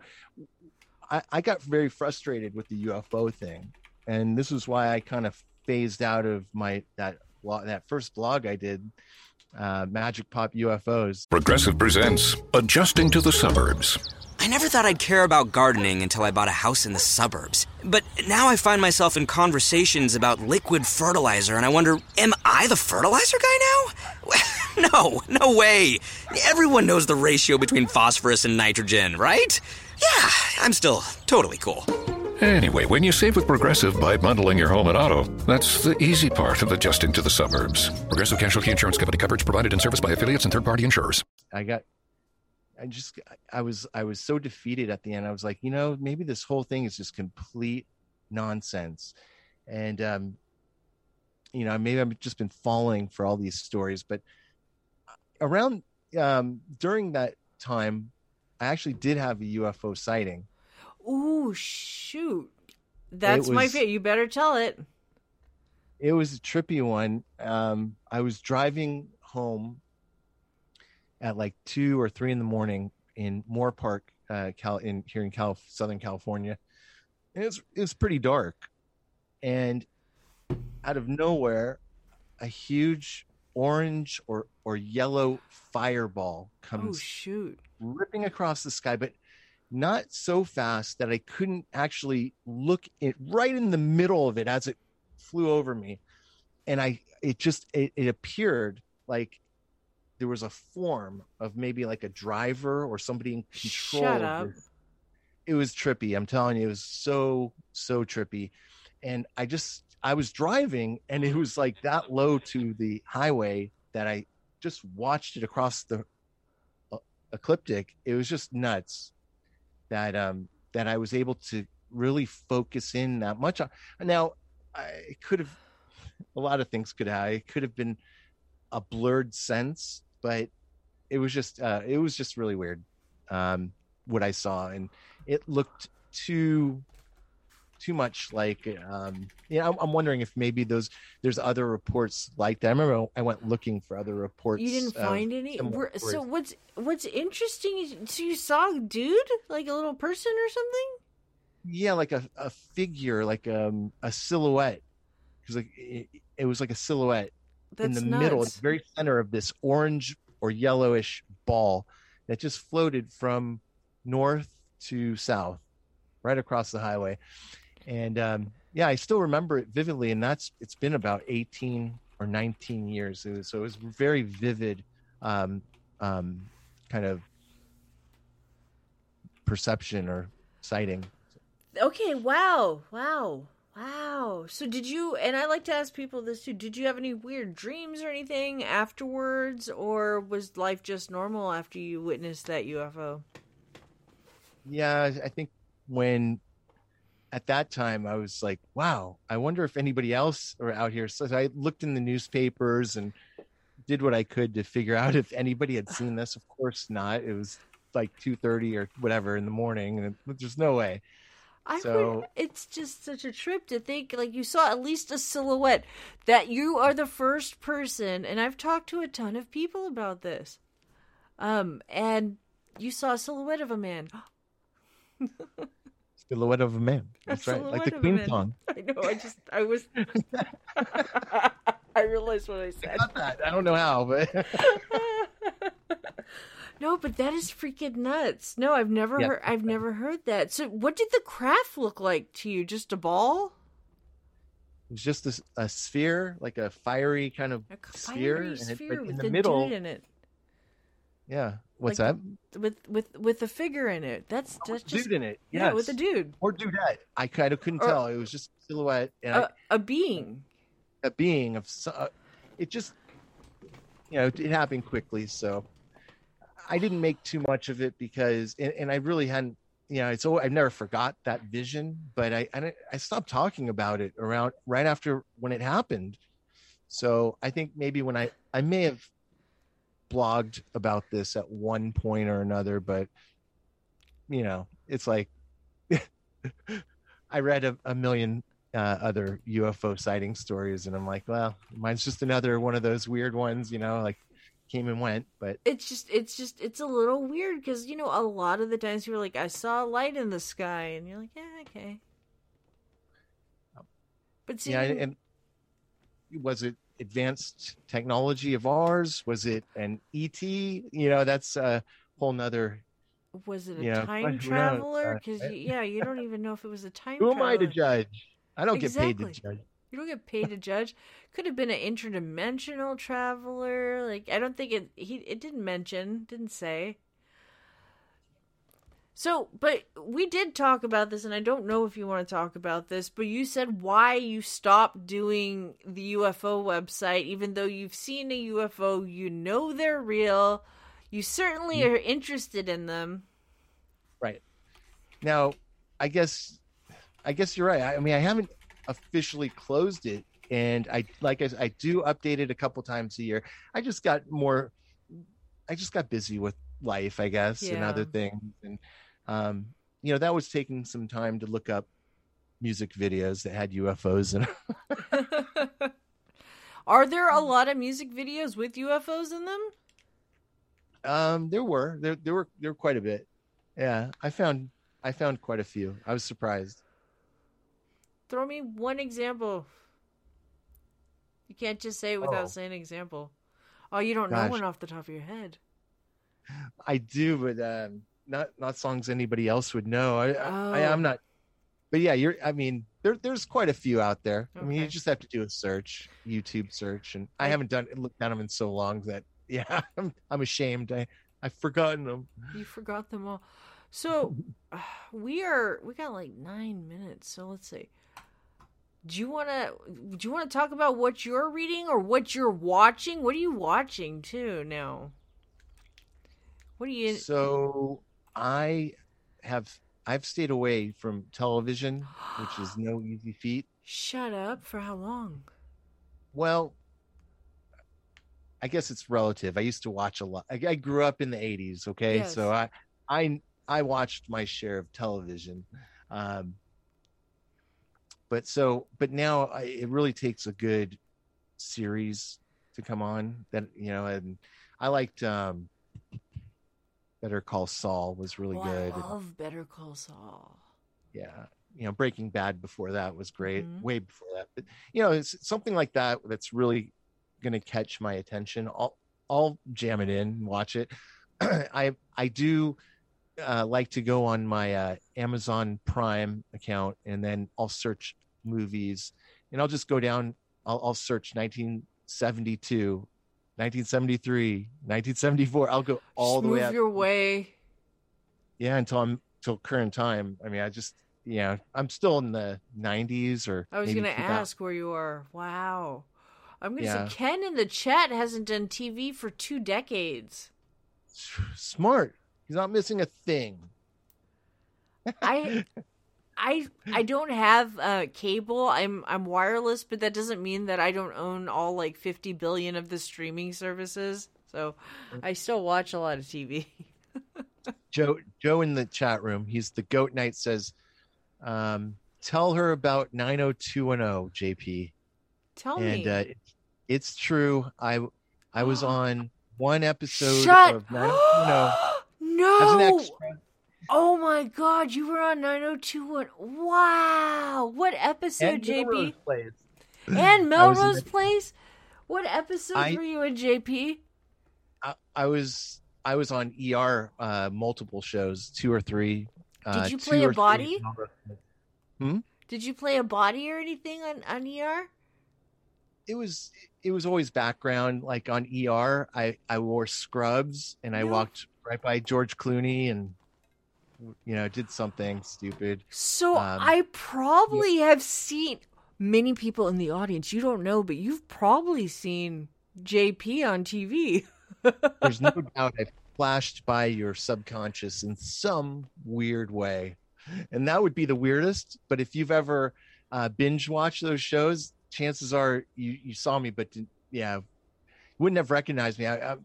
I, I got very frustrated with the UFO thing, and this is why I kind of phased out of my that blog, that first blog I did, uh, Magic Pop UFOs. Progressive presents Adjusting to the Suburbs. I never thought I'd care about gardening until I bought a house in the suburbs. But now I find myself in conversations about liquid fertilizer, and I wonder, am I the fertilizer guy now? <laughs> no, no way. Everyone knows the ratio between phosphorus and nitrogen, right? Yeah, I'm still totally cool. Anyway, when you save with Progressive by bundling your home and auto, that's the easy part of adjusting to the suburbs. Progressive Casualty Insurance Company coverage provided and serviced by affiliates and third party insurers. I got I just I was I was so defeated at the end. I was like, you know, maybe this whole thing is just complete nonsense. And um you know, maybe I've just been falling for all these stories, but around um during that time I actually did have a UFO sighting. Ooh, shoot. That's my was- favorite. You better tell it. it was a trippy one. Um, I was driving home at like two or three in the morning in Moorpark, uh, Cal, in here in Cal, Southern California. And it was it was pretty dark, and out of nowhere, a huge orange or or yellow fireball comes Oh, shoot. ripping across the sky, but not so fast that I couldn't actually look it right in the middle of it as it flew over me. And I, it just, it, it appeared like there was a form of maybe like a driver or somebody in control. Shut up. It was trippy. I'm telling you, it was so, so trippy. And I just, I was driving and it was like that low to the highway that I just watched it across the uh, ecliptic. It was just nuts that um that I was able to really focus in that much. on- Now, I it could have a lot of things could have. It could have been a blurred sense, but it was just uh, it was just really weird um, what I saw, and it looked too too much like um you know I'm, I'm wondering if maybe those there's other reports like that. I remember i went looking for other reports You didn't find any. So what's what's interesting is so you saw a dude, like a little person or something. yeah like a, a figure like um a silhouette. Because like it, it was like a silhouette in That's the middle the very center of this orange or yellowish ball that just floated from north to south right across the highway and um yeah, I still remember it vividly, and that's it's been about eighteen or nineteen years. It was, so it was very vivid, um, um, kind of perception or sighting. Okay, wow, wow, wow. So did you? And I like to ask people this too. Did you have any weird dreams or anything afterwards, or was life just normal after you witnessed that UFO? Yeah, I think when at that time I was like, wow, I wonder if anybody else are out here. So I looked in the newspapers and did what I could to figure <laughs> out if anybody had seen this. Of course not. It was like two thirty or whatever in the morning, and there's no way. I So- would, it's just such a trip to think like you saw at least a silhouette that you are the first person and I've talked to a ton of people about this. Um and you saw a silhouette of a man. <laughs> Silhouette of a man. That's right, like the a Queen song. I know, I just I was <laughs> <laughs> I realized what I said. I don't know how, but <laughs> No, but that is freaking nuts. No, I've never heard I've never heard that. So what did the craft look like to you? Just a ball? it was just a sphere, like a fiery kind of sphere, Fiery and it, sphere in the middle, in it. yeah. What's Like that? with with with a figure in it. That's that's just dude in it. Yeah, with a dude, or dudette. I kind of couldn't Or- tell. It was just silhouette and I- a, a being. a being of. so- uh, It just, you know, it happened quickly, so I didn't make too much of it because, and, and I really hadn't. You know, it's. al- I've never forgot that vision, but I, I I stopped talking about it around right after when it happened. So I think maybe when I I may have blogged about this at one point or another, but you know, it's like <laughs> I read a, a million uh, other UFO sighting stories, and I'm like, well, mine's just another one of those weird ones, you know, like came and went. But It's just it's just it's a little weird because you know a lot of the times you're like I saw a light in the sky and you're like yeah okay. But see, yeah, and was it advanced technology of ours? Was it an ET? You know, that's a whole nother. was it a yeah, time traveler? Because yeah, you don't even know if it was a time. Traveler. Who am I to judge? I don't get paid to judge. You don't get paid to judge. Could have been an interdimensional traveler. Like I don't think it. He it didn't mention, didn't say. So, but we did talk about this, and I don't know if you want to talk about this, but you said why you stopped doing the UFO website, even though you've seen a UFO, you know they're real, you certainly mm. are interested in them. Right. Now, I guess, I guess you're right. I, I mean, I haven't officially closed it, and I like I, I do update it a couple times a year. I just got more. I just got busy with life, I guess, and other things, and um, you know, that was taking some time to look up music videos that had UFOs in. 'em. <laughs> <laughs> Are there a lot of music videos with UFOs in them? Um, there were there there were there were quite a bit. Yeah, I found I found quite a few. I was surprised. Throw me one example. You can't just say it without Oh. saying an example. Oh, you don't know one off the top of your head. I do, but um, not not songs anybody else would know. I, I Oh. I'm not. But yeah, you're. I mean, there there's quite a few out there. I mean, you just have to do a search, YouTube search, and I I- haven't done looked at them in so long that <laughs> yeah, I'm I'm ashamed. I I've forgotten them. You forgot them all. So <sighs> we are we got like nine minutes. So let's see. Do you want to do you want to talk about what you're reading or what you're watching? What are you watching too now? What are you? So I have I've stayed away from television, which is <gasps> no easy feat. Shut up. For how long? Well, I guess it's relative. I used to watch a lot. I, I grew up in the '80s. Okay, Yes. so I, I, I watched my share of television, um, but so, but now I, it really takes a good series to come on. That you know, and I liked um, Better Call Saul was really Oh, good. I and- love Better Call Saul. yeah you know breaking bad before that was great Mhm. way before that but you know it's something like that that's really going to catch my attention i'll i'll jam it in and watch it <clears throat> i i do uh, like to go on my uh, amazon prime account and then i'll search movies, and I'll just go down. I'll, I'll search 1972, 1973, 1974. I'll go all Just the way move up. your way. Yeah, until I'm till current time. I mean, I just yeah, I'm still in the 90s or. I was going to ask where you are. Wow. I'm going to Yeah. say Ken in the chat hasn't done TV for two decades. <sighs> Smart. He's not missing a thing. I <laughs> I I don't have uh cable. I'm I'm wireless, but that doesn't mean that I don't own all like 50 billion of the streaming services. So I still watch a lot of TV. <laughs> Joe Joe in the chat room. He's the goat knight says, um, tell her about 90210, JP. Tell and me. uh, it's, true. I I was <gasps> on one episode Shut of 90210 <gasps> no. as an extra. Oh my god, you were on 90210. Wow. What episode, And JP? Melrose Place. And I in Melrose the- Place? What episodes I- were you in, JP? I, I was I was on ER uh, multiple shows, two or three. Uh, Did you play a body? Hmm? Did you play a body or anything on, on ER? it was it was always background like on ER I I wore scrubs and I No. walked right by George Clooney and you know did something stupid. So Um, I probably have seen many people in the audience. You don't know, but you've probably seen JP on TV. <laughs> There's no doubt I flashed by your subconscious in some weird way. And that would be the weirdest, but if you've ever uh, binge watched those shows, chances are you, you saw me but didn't, yeah, wouldn't have recognized me. I, I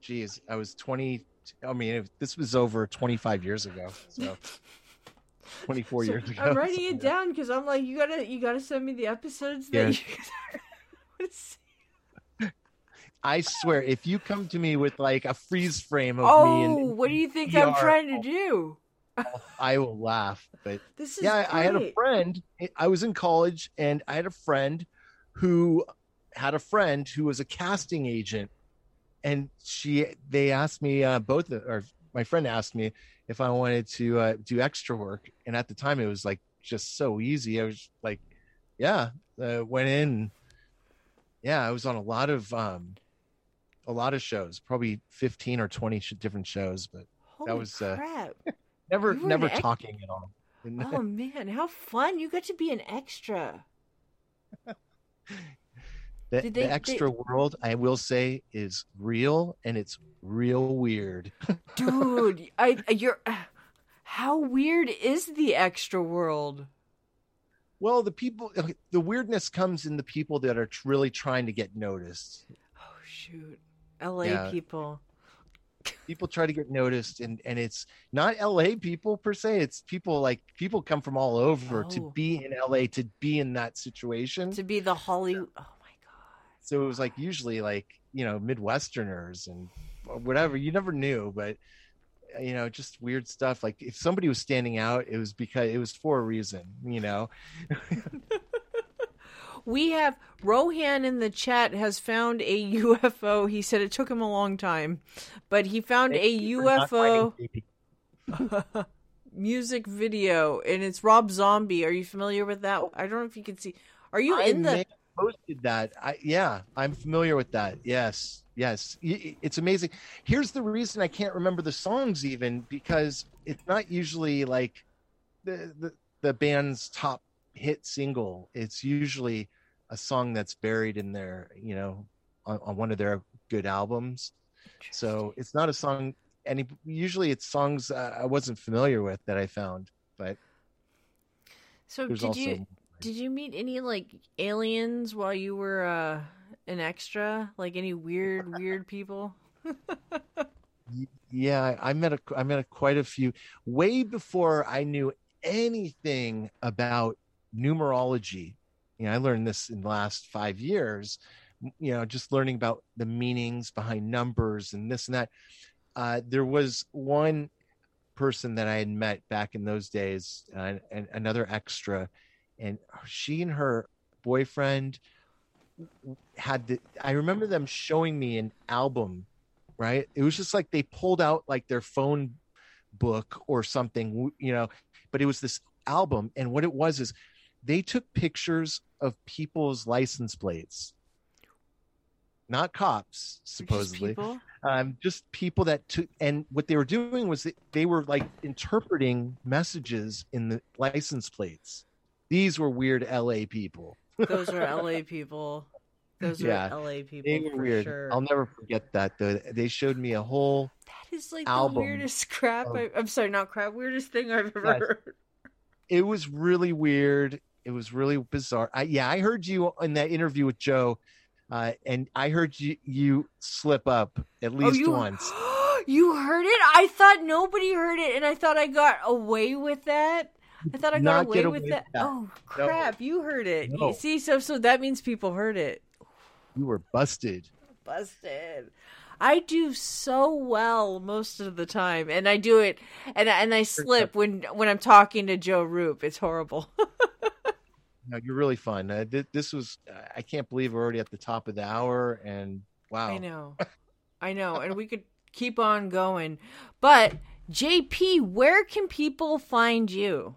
geez, I was 20 I mean, if- this was over 25 years ago. So <laughs> 24 So years ago. I'm writing it <laughs> down because I'm like, you gotta, you gotta send me the episodes that you guys are. wanna see. I swear, if you come to me with like a freeze frame of me Oh, and what do you think I'm ER, trying to do? I will laugh. But <laughs> This is yeah, I, I had a friend. I was in college, and I had a friend who had a friend who was a casting agent, and she they asked me uh, both, or my friend asked me if I wanted to uh, do extra work, and at the time it was like just so easy. I was like, yeah, uh, went in. Yeah, I was on a lot of um, a lot of shows, probably fifteen or twenty sh- different shows, but that Holy was uh, <laughs> never never ex- talking at all. Oh man, how fun! You got to be an extra. <laughs> The, Did the they- extra world, I will say, is real and it's real weird. <laughs> Dude, I you're how weird is the extra world? well, the people, the weirdness comes in the people that are really trying to get noticed. Oh shoot. LA Yeah. people. People try to get noticed, and and it's not LA people per se. It's people like people come from all over to Oh. be in LA to be in that situation. To be the Hollywood oh so it was like usually like you know midwesterners and uh, whatever you never knew but uh, you know just weird stuff like if somebody was standing out it was because it was for a reason you know <laughs> We have Rohan in the chat has found a UFO. He said it took him a long time, but he found a Thank you for not UFO <laughs> music video, and it's Rob Zombie. Are you familiar with that? Oh. I don't know if you can see. Are you I in the? may have posted that i yeah i'm familiar with that. Yes yes. It's amazing. Here's the reason i can't remember the songs even because it's not usually like the the, the band's top hit single. It's usually a song that's buried in their you know on, on one of their good albums. So it's not a song any usually it's songs i wasn't familiar with that i found but So did also you did you meet any like aliens while you were uh, an extra? Like any weird weird people? <laughs> Yeah, I met a I met a, quite a few way before I knew anything about numerology. You know, I learned this in the last five years. You know, just learning about the meanings behind numbers and this and that. Uh, there was one person that I had met back in those days, uh, and another extra, and she and her boyfriend had the. I remember them showing me an album right? It was just like they pulled out like their phone book or something, you know, but it was this album. And what it was is they took pictures of people's license plates, not cops, supposedly. people? Um, just people that took, and what they were doing was that they were like interpreting messages in the license plates. These were weird LA people. Those are LA <laughs> people. Those Yeah, are LA people They were for weird. sure. I'll never forget that. Though they showed me a whole That is like the weirdest crap. of- I, I'm sorry, not crap. Weirdest thing I've ever Yes. heard. it was really weird. It was really bizarre. I, yeah, I heard you in that interview with Joe, uh, and I heard you you slip up at least oh, you, once. <gasps> you heard it? I thought nobody heard it, and I thought I got away with that. I thought I got not away, with that. that. Oh No. crap! You heard it. You see, so so that means people heard it. You were busted. Busted. I do so well most of the time, and I do it, and I- and I slip when when I'm talking to Joe Roop. It's horrible. <laughs> No, you're really fun. Uh, th- this was. I can't believe we're already at the top of the hour, and wow. I know. <laughs> I know. And we could keep on going. But JP, where can people find you?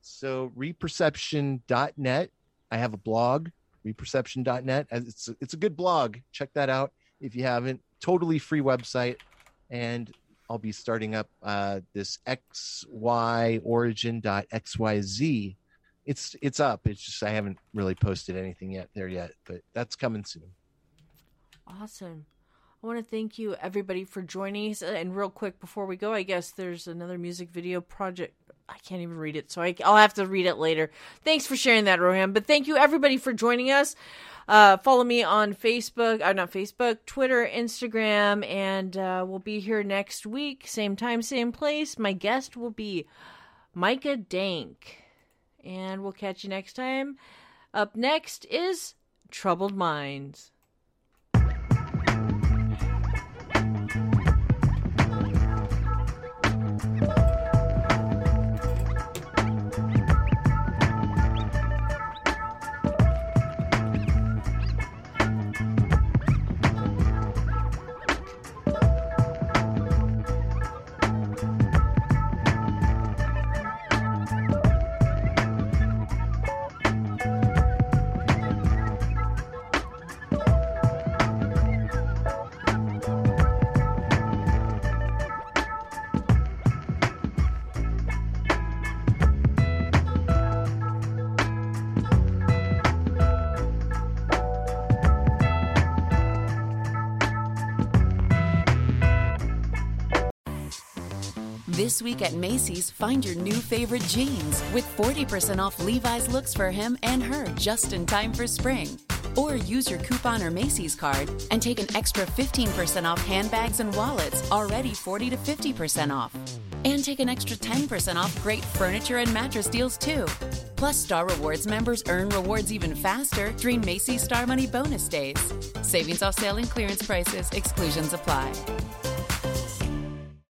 So reperception.net. I have a blog, reperception.net. It's a, it's a good blog. Check that out if you haven't. Totally free website. And I'll be starting up uh, this XY origin.xyz. It's it's up. It's just I haven't really posted anything yet there yet, but that's coming soon. Awesome. I want to thank you, everybody, for joining us. And real quick, before we go, I guess there's another music video project. I can't even read it, so I, I'll have to read it later. Thanks for sharing that, Rohan. But thank you, everybody, for joining us. Uh, follow me on Facebook, uh, not Facebook, Twitter, Instagram, and uh, we'll be here next week, same time, same place. My guest will be Micah Dank, and we'll catch you next time. Up next is Troubled Minds. Week at Macy's, find your new favorite jeans with 40% off Levi's looks for him and her just in time for spring. Or use your coupon or Macy's card and take an extra 15% off handbags and wallets, already 40 to 50% off. And take an extra 10% off great furniture and mattress deals too. Plus, Star Rewards members earn rewards even faster during Macy's Star Money bonus days. Savings off sale and clearance prices, exclusions apply.